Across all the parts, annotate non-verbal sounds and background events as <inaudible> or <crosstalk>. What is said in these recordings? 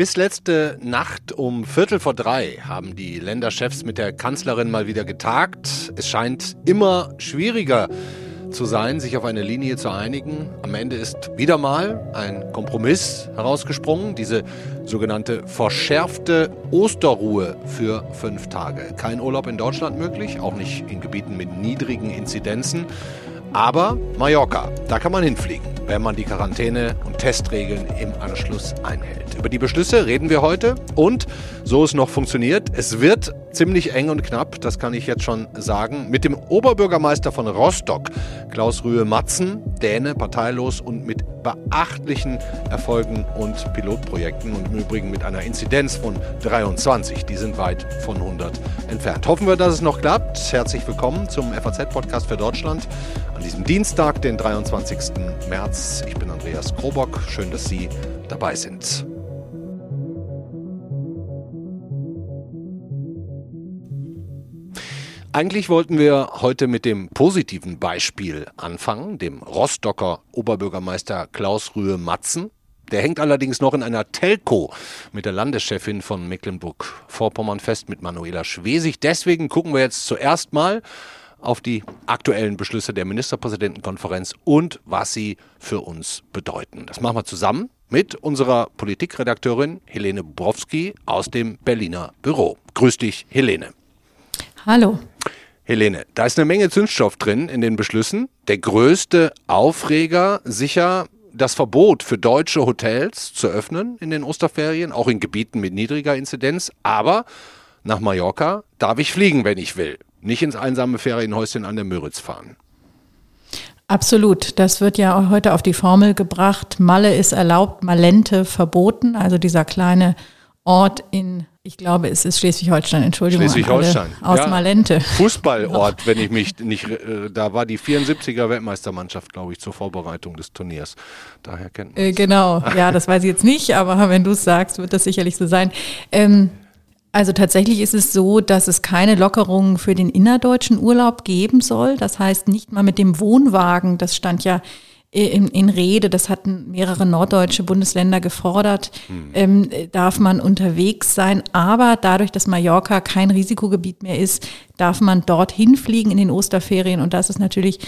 Bis letzte Nacht um Viertel vor drei haben die Länderchefs mit der Kanzlerin mal wieder getagt. Es scheint immer schwieriger zu sein, sich auf eine Linie zu einigen. Am Ende ist wieder mal ein Kompromiss herausgesprungen, diese sogenannte verschärfte Osterruhe für fünf Tage. Kein Urlaub in Deutschland möglich, auch nicht in Gebieten mit niedrigen Inzidenzen. Aber Mallorca, da kann man hinfliegen, wenn man die Quarantäne- und Testregeln im Anschluss einhält. Über die Beschlüsse reden wir heute und so es noch funktioniert, es wird ziemlich eng und knapp, das kann ich jetzt schon sagen, mit dem Oberbürgermeister von Rostock, Klaus Rühe Matzen, Däne, parteilos und mit beachtlichen Erfolgen und Pilotprojekten und im Übrigen mit einer Inzidenz von 23. Die sind weit von 100 entfernt. Hoffen wir, dass es noch klappt. Herzlich willkommen zum FAZ-Podcast für Deutschland an diesem Dienstag, den 23. März. Ich bin Andreas Krobock. Schön, dass Sie dabei sind. Eigentlich wollten wir heute mit dem positiven Beispiel anfangen, dem Rostocker Oberbürgermeister Klaus Rühe Matzen. Der hängt allerdings noch in einer Telco mit der Landeschefin von Mecklenburg-Vorpommern fest, mit Manuela Schwesig. Deswegen gucken wir jetzt zuerst mal auf die aktuellen Beschlüsse der Ministerpräsidentenkonferenz und was sie für uns bedeuten. Das machen wir zusammen mit unserer Politikredakteurin Helene Bobrowski aus dem Berliner Büro. Grüß dich, Helene. Hallo. Helene, da ist eine Menge Zündstoff drin in den Beschlüssen. Der größte Aufreger sicher das Verbot für deutsche Hotels zu öffnen in den Osterferien, auch in Gebieten mit niedriger Inzidenz. Aber nach Mallorca darf ich fliegen, wenn ich will. Nicht ins einsame Ferienhäuschen an der Müritz fahren. Absolut. Das wird ja heute auf die Formel gebracht. Malle ist erlaubt, Malente verboten. Also dieser kleine Ort in ich glaube, es ist Schleswig-Holstein, Entschuldigung. Schleswig-Holstein. Aus ja, Malente. Fußballort, <laughs> wenn ich mich nicht, äh, da war die 74er Weltmeistermannschaft, glaube ich, zur Vorbereitung des Turniers. Daher kennt man äh, Genau, ja, das weiß ich jetzt nicht, aber <laughs> wenn du es sagst, wird das sicherlich so sein. Ähm, also tatsächlich ist es so, dass es keine Lockerungen für den innerdeutschen Urlaub geben soll. Das heißt, nicht mal mit dem Wohnwagen, das stand ja in, in Rede, das hatten mehrere norddeutsche Bundesländer gefordert, hm. ähm, darf man unterwegs sein. Aber dadurch, dass Mallorca kein Risikogebiet mehr ist, darf man dorthin fliegen in den Osterferien. Und das ist natürlich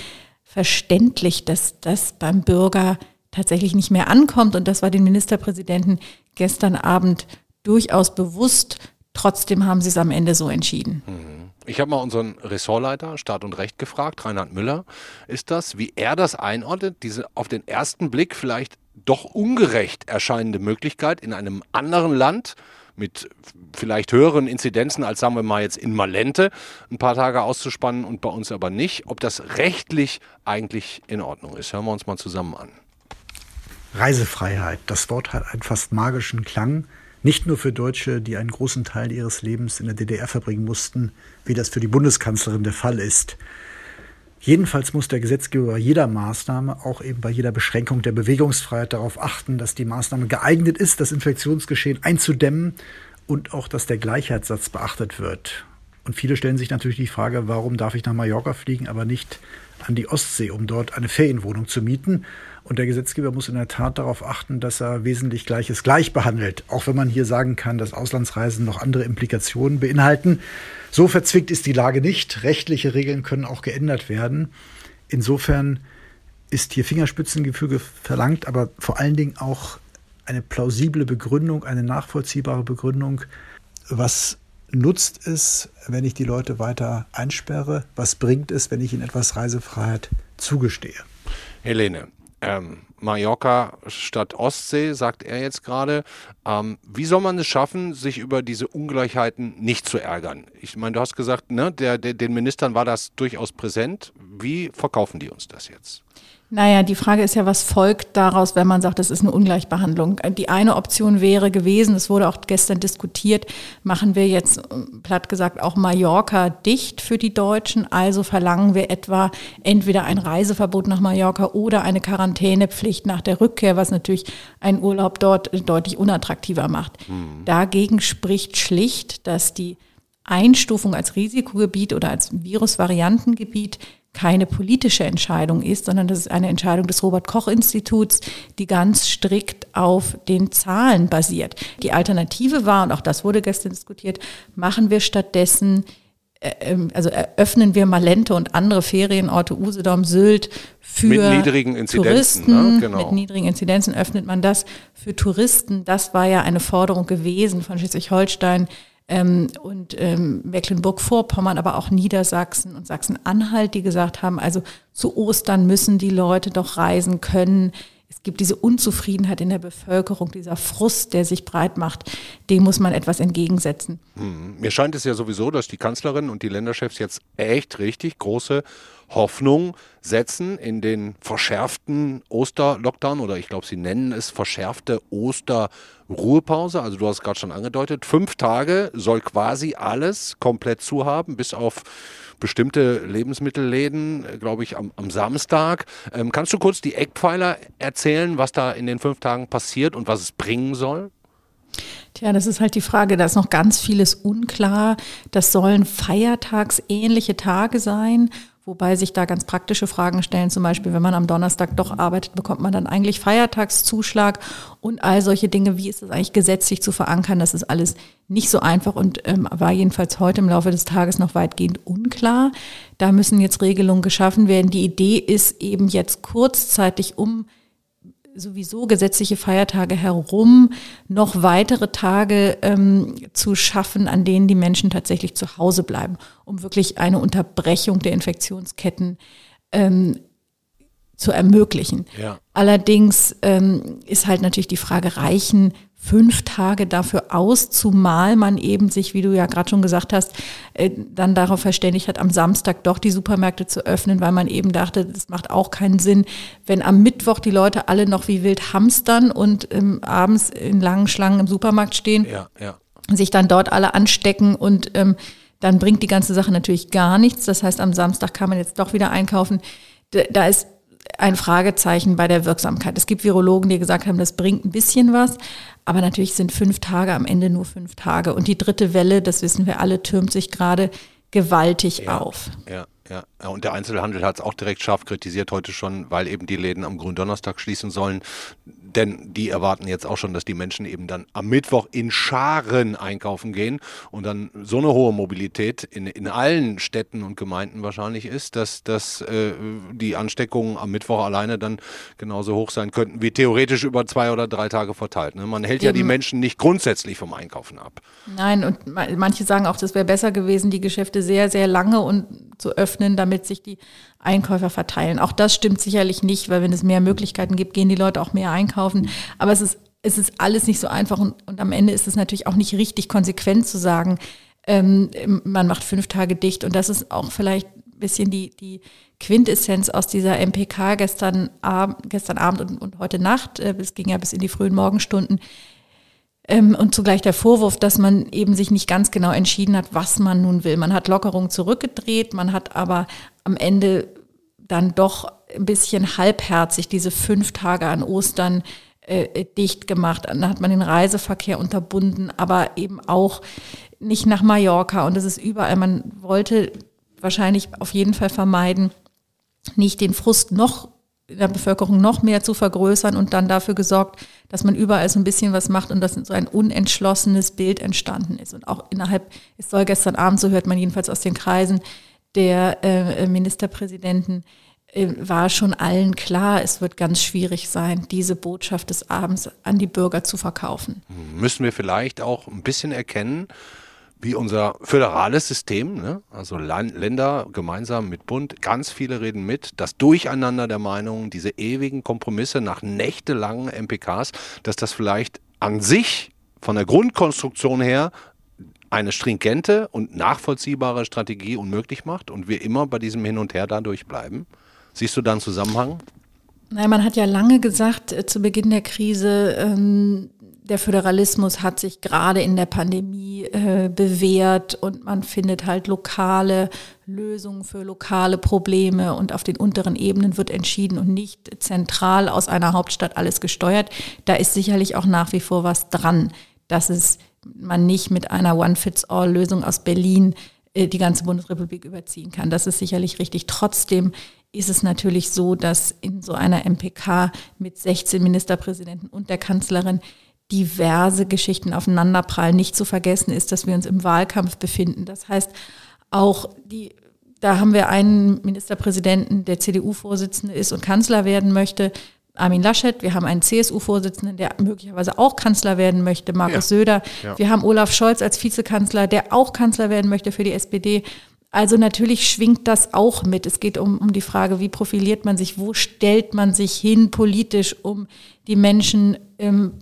verständlich, dass das beim Bürger tatsächlich nicht mehr ankommt. Und das war den Ministerpräsidenten gestern Abend durchaus bewusst. Trotzdem haben sie es am Ende so entschieden. Hm. Ich habe mal unseren Ressortleiter Staat und Recht gefragt, Reinhard Müller, ist das, wie er das einordnet, diese auf den ersten Blick vielleicht doch ungerecht erscheinende Möglichkeit in einem anderen Land mit vielleicht höheren Inzidenzen als sagen wir mal jetzt in Malente ein paar Tage auszuspannen und bei uns aber nicht, ob das rechtlich eigentlich in Ordnung ist. Hören wir uns mal zusammen an. Reisefreiheit, das Wort hat einen fast magischen Klang. Nicht nur für Deutsche, die einen großen Teil ihres Lebens in der DDR verbringen mussten, wie das für die Bundeskanzlerin der Fall ist. Jedenfalls muss der Gesetzgeber bei jeder Maßnahme, auch eben bei jeder Beschränkung der Bewegungsfreiheit darauf achten, dass die Maßnahme geeignet ist, das Infektionsgeschehen einzudämmen und auch, dass der Gleichheitssatz beachtet wird. Und viele stellen sich natürlich die Frage, warum darf ich nach Mallorca fliegen, aber nicht an die Ostsee, um dort eine Ferienwohnung zu mieten. Und der Gesetzgeber muss in der Tat darauf achten, dass er wesentlich Gleiches gleich behandelt. Auch wenn man hier sagen kann, dass Auslandsreisen noch andere Implikationen beinhalten. So verzwickt ist die Lage nicht. Rechtliche Regeln können auch geändert werden. Insofern ist hier Fingerspitzengefüge verlangt, aber vor allen Dingen auch eine plausible Begründung, eine nachvollziehbare Begründung. Was nutzt es, wenn ich die Leute weiter einsperre? Was bringt es, wenn ich ihnen etwas Reisefreiheit zugestehe? Helene, ähm, Mallorca statt Ostsee, sagt er jetzt gerade. Ähm, wie soll man es schaffen, sich über diese Ungleichheiten nicht zu ärgern? Ich meine, du hast gesagt, ne, der, der, den Ministern war das durchaus präsent. Wie verkaufen die uns das jetzt? Naja, die Frage ist ja, was folgt daraus, wenn man sagt, das ist eine Ungleichbehandlung. Die eine Option wäre gewesen, es wurde auch gestern diskutiert, machen wir jetzt, platt gesagt, auch Mallorca dicht für die Deutschen. Also verlangen wir etwa entweder ein Reiseverbot nach Mallorca oder eine Quarantänepflicht nach der Rückkehr, was natürlich einen Urlaub dort deutlich unattraktiver macht. Mhm. Dagegen spricht schlicht, dass die Einstufung als Risikogebiet oder als Virusvariantengebiet keine politische Entscheidung ist, sondern das ist eine Entscheidung des Robert Koch Instituts, die ganz strikt auf den Zahlen basiert. Die Alternative war, und auch das wurde gestern diskutiert, machen wir stattdessen äh, ähm, also eröffnen wir Malente und andere Ferienorte, Usedom, Sylt, für mit niedrigen Inzidenzen, Touristen. Ne? Genau. Mit niedrigen Inzidenzen öffnet man das für Touristen. Das war ja eine Forderung gewesen von Schleswig-Holstein ähm, und ähm, Mecklenburg-Vorpommern, aber auch Niedersachsen und Sachsen-Anhalt, die gesagt haben, also zu Ostern müssen die Leute doch reisen können es gibt diese Unzufriedenheit in der Bevölkerung, dieser Frust, der sich breit macht, dem muss man etwas entgegensetzen. Hm. Mir scheint es ja sowieso, dass die Kanzlerin und die Länderchefs jetzt echt richtig große Hoffnung setzen in den verschärften Osterlockdown oder ich glaube, sie nennen es verschärfte Osterruhepause. Also du hast es gerade schon angedeutet, fünf Tage soll quasi alles komplett zu haben, bis auf bestimmte Lebensmittelläden, äh, glaube ich, am, am Samstag. Ähm, kannst du kurz die Eckpfeiler erzählen, was da in den fünf Tagen passiert und was es bringen soll? Tja, das ist halt die Frage, da ist noch ganz vieles unklar. Das sollen feiertagsähnliche Tage sein Wobei sich da ganz praktische Fragen stellen, zum Beispiel, wenn man am Donnerstag doch arbeitet, bekommt man dann eigentlich Feiertagszuschlag und all solche Dinge. Wie ist das eigentlich gesetzlich zu verankern? Das ist alles nicht so einfach und ähm, war jedenfalls heute im Laufe des Tages noch weitgehend unklar. Da müssen jetzt Regelungen geschaffen werden. Die Idee ist eben jetzt kurzzeitig um sowieso gesetzliche Feiertage herum noch weitere Tage ähm, zu schaffen, an denen die Menschen tatsächlich zu Hause bleiben, um wirklich eine Unterbrechung der Infektionsketten ähm, zu ermöglichen. Ja. Allerdings ähm, ist halt natürlich die Frage, reichen fünf Tage dafür aus, zumal man eben sich, wie du ja gerade schon gesagt hast, äh, dann darauf verständigt hat, am Samstag doch die Supermärkte zu öffnen, weil man eben dachte, das macht auch keinen Sinn, wenn am Mittwoch die Leute alle noch wie wild hamstern und ähm, abends in langen Schlangen im Supermarkt stehen, ja, ja. sich dann dort alle anstecken und ähm, dann bringt die ganze Sache natürlich gar nichts. Das heißt, am Samstag kann man jetzt doch wieder einkaufen. Da ist ein Fragezeichen bei der Wirksamkeit. Es gibt Virologen, die gesagt haben, das bringt ein bisschen was, aber natürlich sind fünf Tage am Ende nur fünf Tage. Und die dritte Welle, das wissen wir alle, türmt sich gerade gewaltig ja, auf. Ja, ja. Und der Einzelhandel hat es auch direkt scharf kritisiert heute schon, weil eben die Läden am Gründonnerstag schließen sollen denn die erwarten jetzt auch schon, dass die Menschen eben dann am Mittwoch in Scharen einkaufen gehen und dann so eine hohe Mobilität in, in allen Städten und Gemeinden wahrscheinlich ist, dass, dass äh, die Ansteckungen am Mittwoch alleine dann genauso hoch sein könnten wie theoretisch über zwei oder drei Tage verteilt. Ne? Man hält eben. ja die Menschen nicht grundsätzlich vom Einkaufen ab. Nein, und manche sagen auch, das wäre besser gewesen, die Geschäfte sehr, sehr lange und zu öffnen, damit sich die Einkäufer verteilen. Auch das stimmt sicherlich nicht, weil wenn es mehr Möglichkeiten gibt, gehen die Leute auch mehr einkaufen. Aber es ist, es ist alles nicht so einfach und, und am Ende ist es natürlich auch nicht richtig konsequent zu sagen, ähm, man macht fünf Tage dicht. Und das ist auch vielleicht ein bisschen die, die Quintessenz aus dieser MPK gestern, Abend, gestern Abend und, und heute Nacht. Äh, es ging ja bis in die frühen Morgenstunden. Ähm, und zugleich der Vorwurf, dass man eben sich nicht ganz genau entschieden hat, was man nun will. Man hat Lockerung zurückgedreht, man hat aber am Ende dann doch ein bisschen halbherzig diese fünf Tage an Ostern äh, dicht gemacht. Dann hat man den Reiseverkehr unterbunden, aber eben auch nicht nach Mallorca. Und es ist überall, man wollte wahrscheinlich auf jeden Fall vermeiden, nicht den Frust noch in der Bevölkerung noch mehr zu vergrößern und dann dafür gesorgt, dass man überall so ein bisschen was macht und dass so ein unentschlossenes Bild entstanden ist. Und auch innerhalb, es soll gestern Abend, so hört man jedenfalls aus den Kreisen der äh, Ministerpräsidenten, äh, war schon allen klar, es wird ganz schwierig sein, diese Botschaft des Abends an die Bürger zu verkaufen. Müssen wir vielleicht auch ein bisschen erkennen, wie unser föderales System, ne? also Land, Länder gemeinsam mit Bund, ganz viele reden mit, das Durcheinander der Meinungen, diese ewigen Kompromisse nach nächtelangen MPKs, dass das vielleicht an sich von der Grundkonstruktion her eine stringente und nachvollziehbare Strategie unmöglich macht und wir immer bei diesem Hin und Her dadurch bleiben? Siehst du da einen Zusammenhang? Naja, man hat ja lange gesagt, äh, zu Beginn der Krise, ähm, der Föderalismus hat sich gerade in der Pandemie äh, bewährt und man findet halt lokale Lösungen für lokale Probleme und auf den unteren Ebenen wird entschieden und nicht zentral aus einer Hauptstadt alles gesteuert. Da ist sicherlich auch nach wie vor was dran, dass es man nicht mit einer One-Fits-All-Lösung aus Berlin äh, die ganze Bundesrepublik überziehen kann. Das ist sicherlich richtig. Trotzdem ist es natürlich so, dass in so einer MPK mit 16 Ministerpräsidenten und der Kanzlerin diverse Geschichten aufeinanderprallen. Nicht zu vergessen ist, dass wir uns im Wahlkampf befinden. Das heißt, auch die, da haben wir einen Ministerpräsidenten, der CDU-Vorsitzende ist und Kanzler werden möchte. Armin Laschet, wir haben einen CSU-Vorsitzenden, der möglicherweise auch Kanzler werden möchte, Markus ja. Söder. Ja. Wir haben Olaf Scholz als Vizekanzler, der auch Kanzler werden möchte für die SPD. Also natürlich schwingt das auch mit. Es geht um, um die Frage, wie profiliert man sich, wo stellt man sich hin politisch, um die Menschen ähm,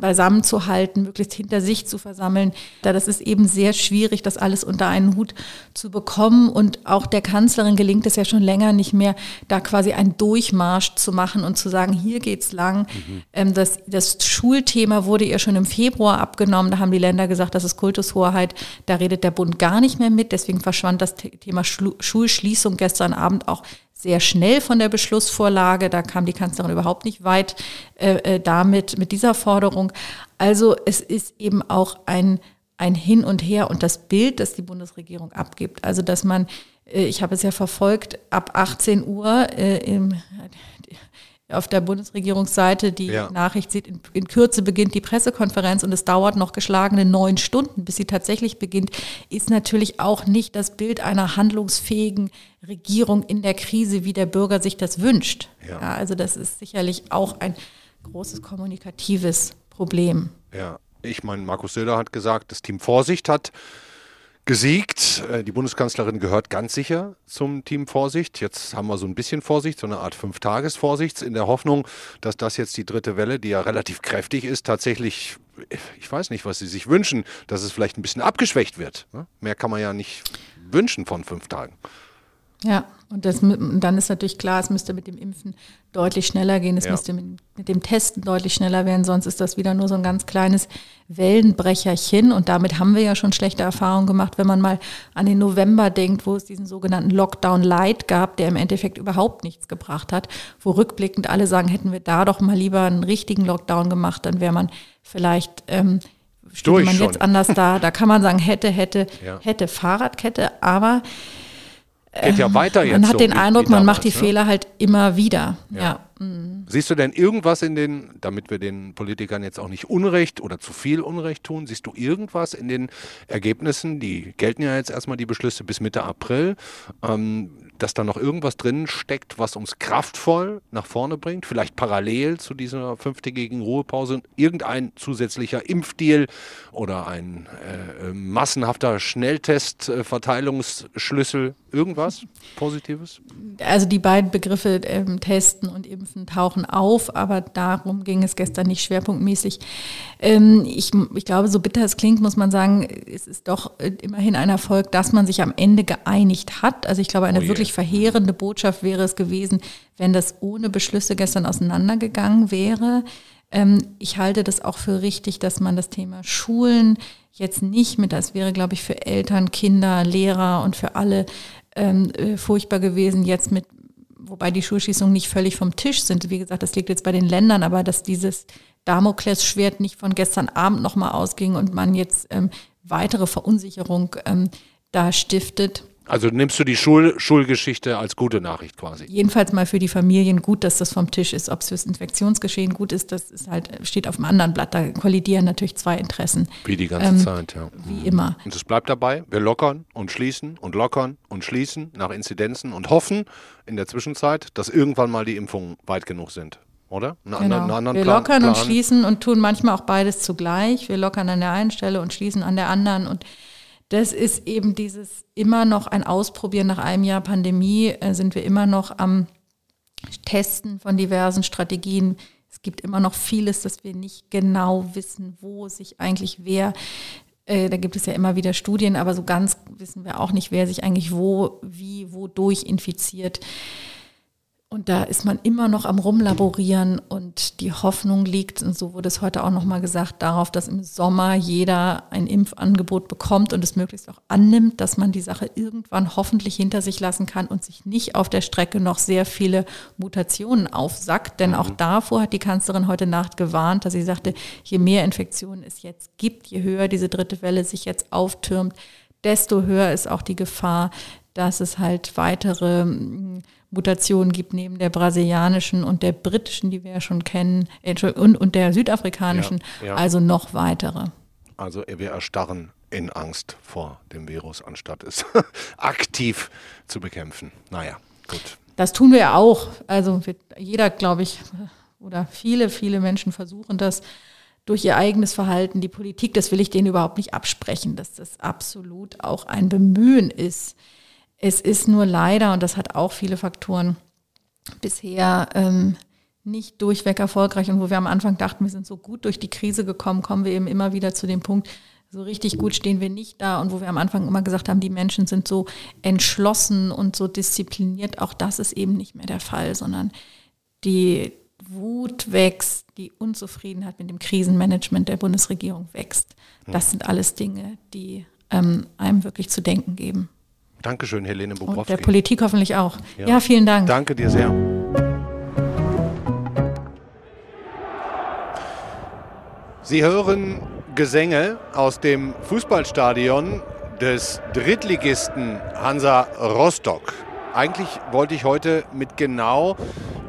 beisammen zu halten, möglichst hinter sich zu versammeln. Da das ist eben sehr schwierig, das alles unter einen Hut zu bekommen. Und auch der Kanzlerin gelingt es ja schon länger nicht mehr, da quasi einen Durchmarsch zu machen und zu sagen, hier geht's lang. Mhm. Ähm, das, das Schulthema wurde ihr schon im Februar abgenommen. Da haben die Länder gesagt, das ist Kultushoheit. Da redet der Bund gar nicht mehr mit. Deswegen verschwand das Thema Schulschließung gestern Abend auch sehr schnell von der Beschlussvorlage. Da kam die Kanzlerin überhaupt nicht weit äh, äh, damit, mit dieser Forderung. Also es ist eben auch ein, ein Hin und Her und das Bild, das die Bundesregierung abgibt. Also dass man, äh, ich habe es ja verfolgt, ab 18 Uhr äh, im, auf der Bundesregierungsseite die ja. Nachricht sieht, in, in, Kürze beginnt die Pressekonferenz und es dauert noch geschlagene neun Stunden, bis sie tatsächlich beginnt, ist natürlich auch nicht das Bild einer handlungsfähigen Regierung in der Krise, wie der Bürger sich das wünscht. Ja. ja also das ist sicherlich auch ein großes kommunikatives Problem. Ja, ich meine, Markus Söder hat gesagt, das Team Vorsicht hat gesiegt. Äh, die Bundeskanzlerin gehört ganz sicher zum Team Vorsicht. Jetzt haben wir so ein bisschen Vorsicht, so eine Art Fünf-Tages-Vorsichts in der Hoffnung, dass das jetzt die dritte Welle, die ja relativ kräftig ist, tatsächlich, ich weiß nicht, was Sie sich wünschen, dass es vielleicht ein bisschen abgeschwächt wird. Ne? Mehr kann man ja nicht wünschen von fünf Tagen. Ja, und das, dann ist natürlich klar, es müsste mit dem Impfen deutlich schneller gehen, es ja. müsste mit, mit, dem Testen deutlich schneller werden, sonst ist das wieder nur so ein ganz kleines Wellenbrecherchen. Und damit haben wir ja schon schlechte Erfahrungen gemacht, wenn man mal an den November denkt, wo es diesen sogenannten Lockdown Light gab, der im Endeffekt überhaupt nichts gebracht hat, wo rückblickend alle sagen, hätten wir da doch mal lieber einen richtigen Lockdown gemacht, dann wäre man vielleicht ähm, steht man jetzt anders da. Da kann man sagen, hätte, hätte, ja. hätte Fahrradkette, aber Geht ja weiter jetzt. Man hat so den Eindruck, man macht die ne? Fehler halt immer wieder. Ja. Mhm. Siehst du denn irgendwas in den, damit wir den Politikern jetzt auch nicht Unrecht oder zu viel Unrecht tun, siehst du irgendwas in den Ergebnissen, die gelten ja jetzt erstmal die Beschlüsse bis Mitte April, ähm, dass da noch irgendwas drin steckt, was uns kraftvoll nach vorne bringt, vielleicht parallel zu dieser fünftägigen Ruhepause, irgendein zusätzlicher Impfdeal oder ein äh, massenhafter Schnelltestverteilungsschlüssel, äh, irgendwas Positives? Also die beiden Begriffe ähm, Testen und Impfen tauchen auf, aber darum ging es gestern nicht schwerpunktmäßig. Ähm, ich, ich glaube, so bitter es klingt, muss man sagen, es ist doch äh, immerhin ein Erfolg, dass man sich am Ende geeinigt hat. Also ich glaube, eine oh wirklich wirklich verheerende Botschaft wäre es gewesen, wenn das ohne Beschlüsse gestern auseinandergegangen wäre. Ähm, ich halte das auch für richtig, dass man das Thema Schulen jetzt nicht mit, das wäre, glaube ich, für Eltern, Kinder, Lehrer und für alle ähm, äh, furchtbar gewesen, jetzt mit, wobei die Schulschließungen nicht völlig vom Tisch sind. Wie gesagt, das liegt jetzt bei den Ländern, aber dass dieses Damoklesschwert nicht von gestern Abend nochmal ausging und man jetzt ähm, weitere Verunsicherung ähm, da stiftet. Also nimmst du die Schul Schulgeschichte als gute Nachricht quasi? Jedenfalls mal für die Familien gut, dass das vom Tisch ist. Ob es fürs Infektionsgeschehen gut ist, das ist halt, steht auf dem anderen Blatt. Da kollidieren natürlich zwei Interessen. Wie die ganze ähm, Zeit, ja. Wie immer. Und es bleibt dabei, wir lockern und schließen und lockern und schließen nach Inzidenzen und hoffen in der Zwischenzeit, dass irgendwann mal die Impfungen weit genug sind oder? Eine genau. andere, anderen wir Plan, lockern Plan. und schließen und tun manchmal auch beides zugleich. Wir lockern an der einen Stelle und schließen an der anderen und das ist eben dieses immer noch ein Ausprobieren nach einem Jahr Pandemie, äh, sind wir immer noch am Testen von diversen Strategien. Es gibt immer noch vieles, das wir nicht genau wissen, wo sich eigentlich wer, äh, da gibt es ja immer wieder Studien, aber so ganz wissen wir auch nicht, wer sich eigentlich wo, wie, wodurch infiziert. Und da ist man immer noch am Rumlaborieren und die Hoffnung liegt, und so wurde es heute auch nochmal gesagt, darauf, dass im Sommer jeder ein Impfangebot bekommt und es möglichst auch annimmt, dass man die Sache irgendwann hoffentlich hinter sich lassen kann und sich nicht auf der Strecke noch sehr viele Mutationen aufsackt. Denn auch mhm. davor hat die Kanzlerin heute Nacht gewarnt, dass sie sagte, je mehr Infektionen es jetzt gibt, je höher diese dritte Welle sich jetzt auftürmt, desto höher ist auch die Gefahr, dass es halt weitere mm, Mutationen gibt neben der brasilianischen und der britischen, die wir ja schon kennen, und, und der südafrikanischen, ja, ja. also noch weitere. Also wir erstarren in Angst vor dem Virus, anstatt es <laughs> aktiv zu bekämpfen. Naja, gut. Das tun wir ja auch. Also jeder, glaube ich, oder viele, viele Menschen versuchen das durch ihr eigenes Verhalten. Die Politik, das will ich denen überhaupt nicht absprechen, dass das absolut auch ein Bemühen ist, es ist nur leider, und das hat auch viele Faktoren, bisher ähm, nicht durchweg erfolgreich. Und wo wir am Anfang dachten, wir sind so gut durch die Krise gekommen, kommen wir eben immer wieder zu dem Punkt, so richtig gut stehen wir nicht da. Und wo wir am Anfang immer gesagt haben, die Menschen sind so entschlossen und so diszipliniert, auch das ist eben nicht mehr der Fall, sondern die Wut wächst, die Unzufriedenheit mit dem Krisenmanagement der Bundesregierung wächst. Das sind alles Dinge, die ähm, einem wirklich zu denken geben. Dankeschön, Helene Bobrowski. Und der Politik hoffentlich auch. Ja. ja, vielen Dank. Danke dir sehr. Sie hören Gesänge aus dem Fußballstadion des Drittligisten Hansa Rostock. Eigentlich wollte ich heute mit genau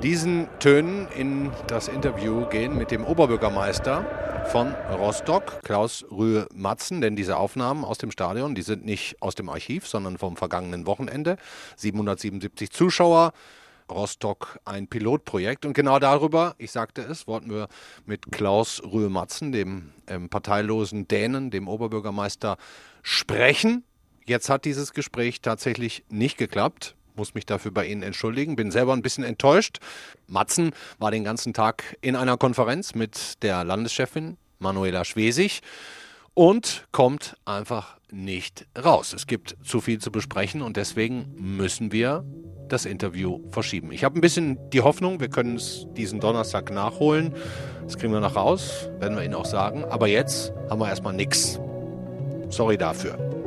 diesen Tönen in das Interview gehen mit dem Oberbürgermeister von Rostock, Klaus Rühe-Matzen, denn diese Aufnahmen aus dem Stadion, die sind nicht aus dem Archiv, sondern vom vergangenen Wochenende. 777 Zuschauer, Rostock ein Pilotprojekt. Und genau darüber, ich sagte es, wollten wir mit Klaus Rühe-Matzen, dem ähm, parteilosen Dänen, dem Oberbürgermeister, sprechen. Jetzt hat dieses Gespräch tatsächlich nicht geklappt muss mich dafür bei Ihnen entschuldigen. Bin selber ein bisschen enttäuscht. Matzen war den ganzen Tag in einer Konferenz mit der Landeschefin Manuela Schwesig und kommt einfach nicht raus. Es gibt zu viel zu besprechen und deswegen müssen wir das Interview verschieben. Ich habe ein bisschen die Hoffnung, wir können es diesen Donnerstag nachholen. Das kriegen wir noch raus, werden wir Ihnen auch sagen. Aber jetzt haben wir erstmal nichts. Sorry dafür.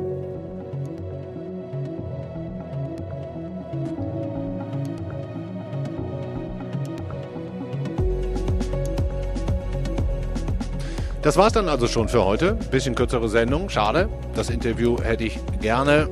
Das war es dann also schon für heute. Bisschen kürzere Sendung, schade. Das Interview hätte ich gerne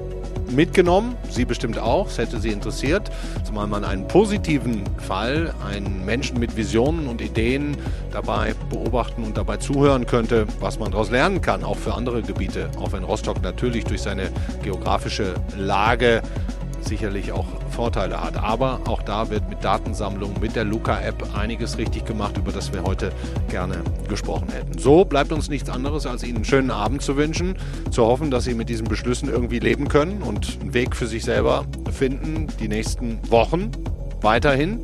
mitgenommen. Sie bestimmt auch. Es hätte Sie interessiert. Zumal man einen positiven Fall, einen Menschen mit Visionen und Ideen dabei beobachten und dabei zuhören könnte, was man daraus lernen kann, auch für andere Gebiete. Auch wenn Rostock natürlich durch seine geografische Lage sicherlich auch Vorteile hat. Aber auch da wird mit Datensammlung, mit der Luca-App einiges richtig gemacht, über das wir heute gerne gesprochen hätten. So bleibt uns nichts anderes, als Ihnen einen schönen Abend zu wünschen, zu hoffen, dass Sie mit diesen Beschlüssen irgendwie leben können und einen Weg für sich selber finden, die nächsten Wochen weiterhin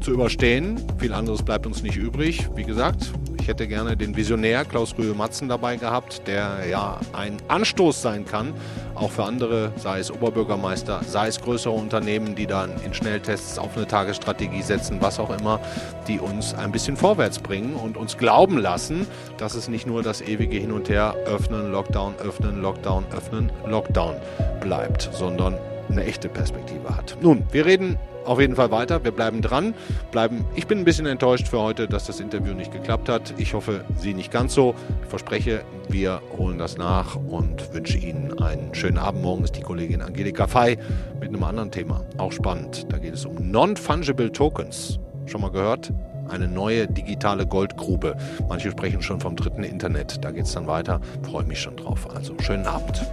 zu überstehen. Viel anderes bleibt uns nicht übrig. Wie gesagt, ich hätte gerne den Visionär Klaus Rühe-Matzen dabei gehabt, der ja ein Anstoß sein kann, auch für andere, sei es Oberbürgermeister, sei es größere Unternehmen, die dann in Schnelltests auf eine Tagesstrategie setzen, was auch immer, die uns ein bisschen vorwärts bringen und uns glauben lassen, dass es nicht nur das ewige Hin und Her öffnen, Lockdown, öffnen, Lockdown, öffnen, Lockdown bleibt, sondern eine echte Perspektive hat. Nun, wir reden auf jeden Fall weiter. Wir bleiben dran. Bleiben. Ich bin ein bisschen enttäuscht für heute, dass das Interview nicht geklappt hat. Ich hoffe, Sie nicht ganz so. Ich verspreche, wir holen das nach und wünsche Ihnen einen schönen Abend. Morgen ist die Kollegin Angelika Fey mit einem anderen Thema. Auch spannend. Da geht es um Non-Fungible Tokens. Schon mal gehört? Eine neue digitale Goldgrube. Manche sprechen schon vom dritten Internet. Da geht es dann weiter. Freue mich schon drauf. Also schönen Abend.